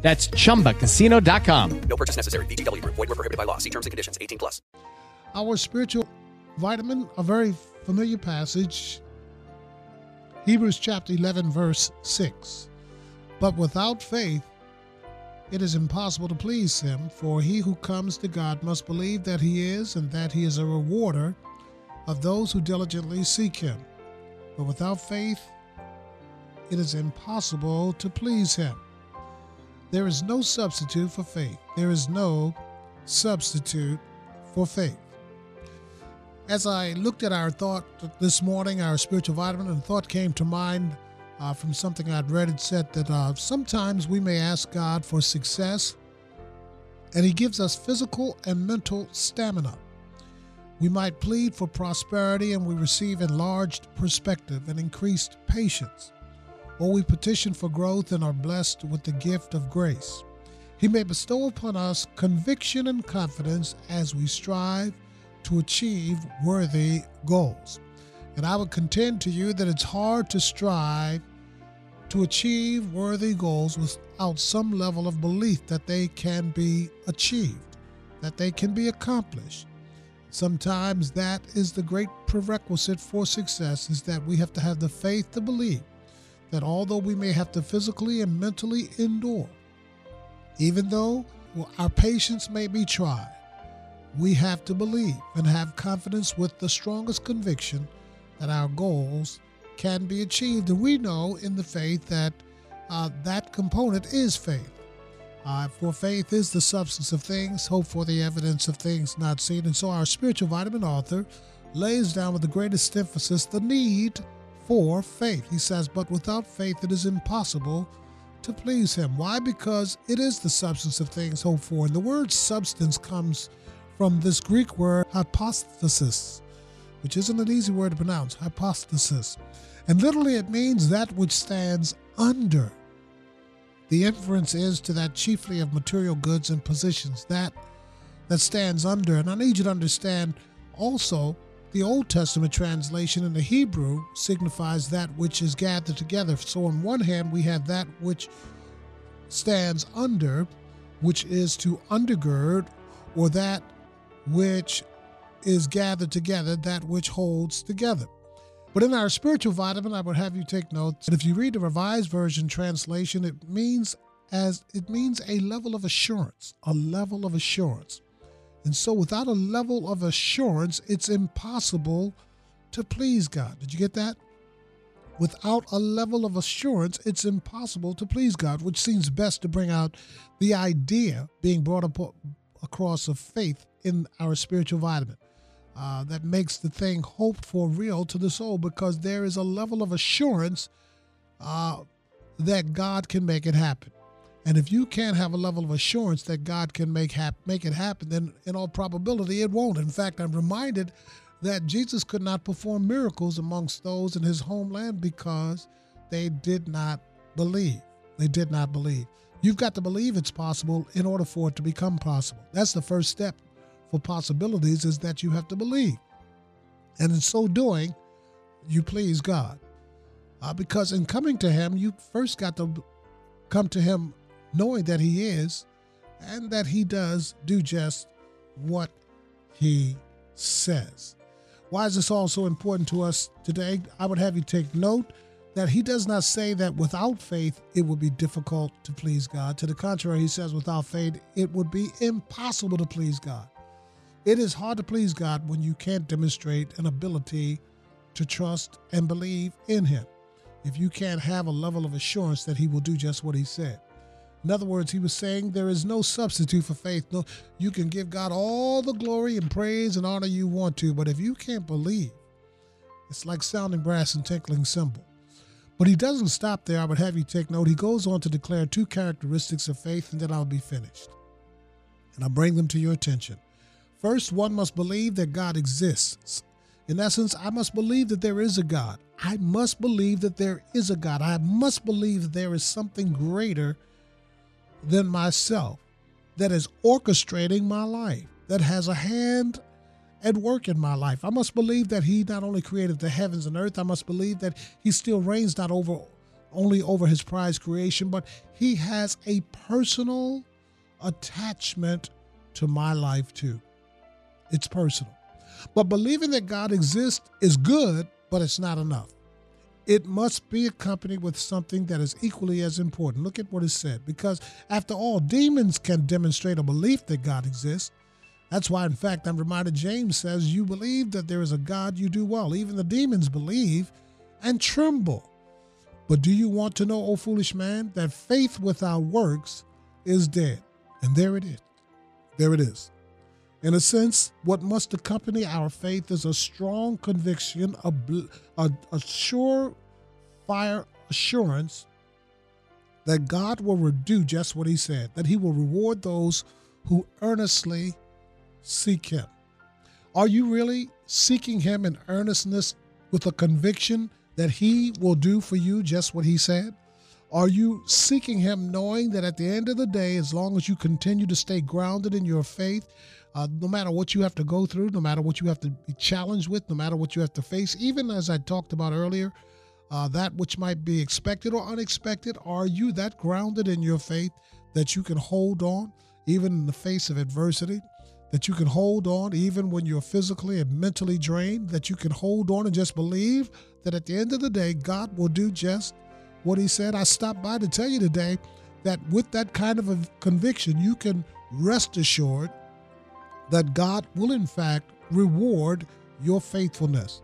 That's chumbacasino.com. No purchase necessary. VGW Group. Void were prohibited by law. See terms and conditions. 18 plus. Our spiritual vitamin, a very familiar passage, Hebrews chapter 11, verse 6. But without faith, it is impossible to please him, for he who comes to God must believe that he is, and that he is a rewarder of those who diligently seek him. But without faith, it is impossible to please him. There is no substitute for faith. There is no substitute for faith. As I looked at our thought this morning, our spiritual vitamin, and thought came to mind uh, from something I'd read. It said that uh, sometimes we may ask God for success, and He gives us physical and mental stamina. We might plead for prosperity, and we receive enlarged perspective and increased patience or we petition for growth and are blessed with the gift of grace. He may bestow upon us conviction and confidence as we strive to achieve worthy goals. And I would contend to you that it's hard to strive to achieve worthy goals without some level of belief that they can be achieved, that they can be accomplished. Sometimes that is the great prerequisite for success is that we have to have the faith to believe that although we may have to physically and mentally endure, even though our patience may be tried, we have to believe and have confidence with the strongest conviction that our goals can be achieved. And we know in the faith that uh, that component is faith. Uh, for faith is the substance of things, hope for the evidence of things not seen. And so our spiritual vitamin author lays down with the greatest emphasis the need for faith. He says, But without faith it is impossible to please him. Why? Because it is the substance of things hoped for. And the word substance comes from this Greek word hypostasis, which isn't an easy word to pronounce, hypostasis. And literally it means that which stands under. The inference is to that chiefly of material goods and positions, that that stands under. And I need you to understand also the Old Testament translation in the Hebrew signifies that which is gathered together. So, on one hand, we have that which stands under, which is to undergird, or that which is gathered together, that which holds together. But in our spiritual vitamin, I would have you take notes. And if you read the Revised Version translation, it means as it means a level of assurance, a level of assurance. And so, without a level of assurance, it's impossible to please God. Did you get that? Without a level of assurance, it's impossible to please God, which seems best to bring out the idea being brought up across of faith in our spiritual vitamin. Uh, that makes the thing hoped for real to the soul because there is a level of assurance uh, that God can make it happen. And if you can't have a level of assurance that God can make hap- make it happen, then in all probability it won't. In fact, I'm reminded that Jesus could not perform miracles amongst those in his homeland because they did not believe. They did not believe. You've got to believe it's possible in order for it to become possible. That's the first step for possibilities is that you have to believe. And in so doing, you please God. Uh, because in coming to him, you first got to come to him knowing that He is and that He does do just what He says. Why is this all so important to us today? I would have you take note that He does not say that without faith it would be difficult to please God. To the contrary, He says without faith it would be impossible to please God. It is hard to please God when you can't demonstrate an ability to trust and believe in Him. If you can't have a level of assurance that He will do just what He said. In other words, he was saying there is no substitute for faith. No, you can give God all the glory and praise and honor you want to, but if you can't believe, it's like sounding brass and tinkling cymbal. But he doesn't stop there. I would have you take note. He goes on to declare two characteristics of faith, and then I'll be finished. And I'll bring them to your attention. First, one must believe that God exists. In essence, I must believe that there is a God. I must believe that there is a God. I must believe that there is something greater than myself that is orchestrating my life, that has a hand at work in my life. I must believe that He not only created the heavens and earth, I must believe that He still reigns not over only over His prized creation, but He has a personal attachment to my life too. It's personal. But believing that God exists is good, but it's not enough. It must be accompanied with something that is equally as important. Look at what is said. Because after all, demons can demonstrate a belief that God exists. That's why, in fact, I'm reminded James says, You believe that there is a God, you do well. Even the demons believe and tremble. But do you want to know, O foolish man, that faith without works is dead? And there it is. There it is. In a sense, what must accompany our faith is a strong conviction, a, a, a sure fire assurance that God will do just what He said, that He will reward those who earnestly seek Him. Are you really seeking Him in earnestness with a conviction that He will do for you just what He said? Are you seeking Him knowing that at the end of the day, as long as you continue to stay grounded in your faith, uh, no matter what you have to go through, no matter what you have to be challenged with, no matter what you have to face, even as I talked about earlier, uh, that which might be expected or unexpected, are you that grounded in your faith that you can hold on even in the face of adversity? That you can hold on even when you're physically and mentally drained, that you can hold on and just believe that at the end of the day, God will do just what He said. I stopped by to tell you today that with that kind of a conviction, you can rest assured that God will in fact reward your faithfulness.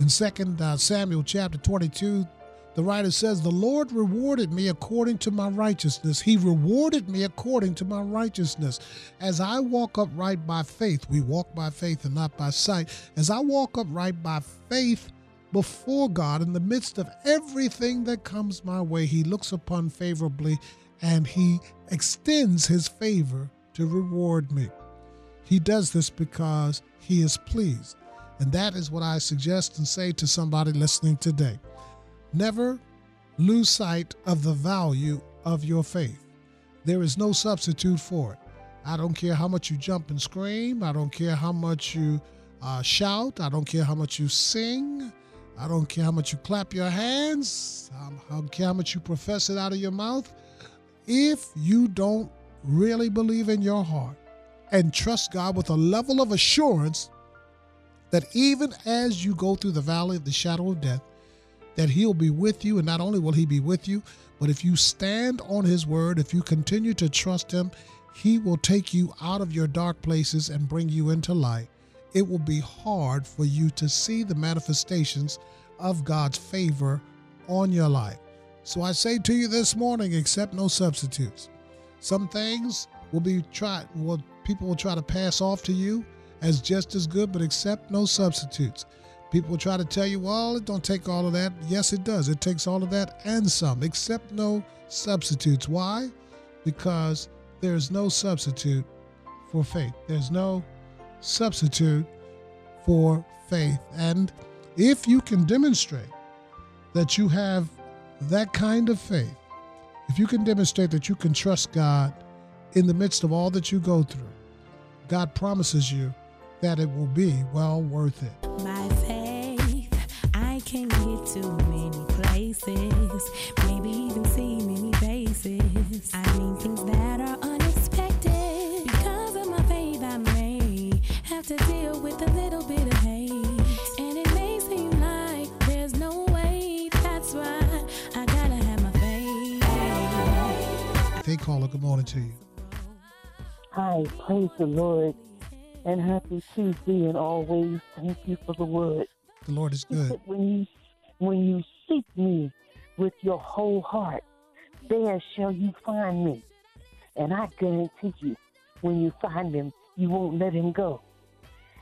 In 2 uh, Samuel chapter 22, the writer says, The Lord rewarded me according to my righteousness. He rewarded me according to my righteousness. As I walk upright by faith, we walk by faith and not by sight. As I walk upright by faith before God in the midst of everything that comes my way, He looks upon favorably and He extends His favor to reward me. He does this because he is pleased. And that is what I suggest and say to somebody listening today. Never lose sight of the value of your faith. There is no substitute for it. I don't care how much you jump and scream. I don't care how much you uh, shout. I don't care how much you sing. I don't care how much you clap your hands. Um, I don't care how much you profess it out of your mouth. If you don't really believe in your heart and trust God with a level of assurance that even as you go through the valley of the shadow of death, that He'll be with you. And not only will He be with you, but if you stand on His word, if you continue to trust Him, He will take you out of your dark places and bring you into light. It will be hard for you to see the manifestations of God's favor on your life. So I say to you this morning, accept no substitutes. Some things will be tried, will people will try to pass off to you as just as good, but accept no substitutes. People will try to tell you, well, it don't take all of that. Yes, it does. It takes all of that and some. Accept no substitutes. Why? Because there's no substitute for faith. There's no substitute for faith. And if you can demonstrate that you have that kind of faith, if you can demonstrate that you can trust God in the midst of all that you go through, God promises you that it will be well worth it. My faith, I can get to many places, maybe even see many faces. I mean things that are unexpected. To deal with a little bit of hate. And it may seem like there's no way. That's why I gotta have my faith. Hey, caller, good morning to you. Hi, praise the Lord, and happy Tuesday, and always thank you for the word. The Lord is good. When you when you seek me with your whole heart, there shall you find me, and I guarantee you, when you find him, you won't let him go,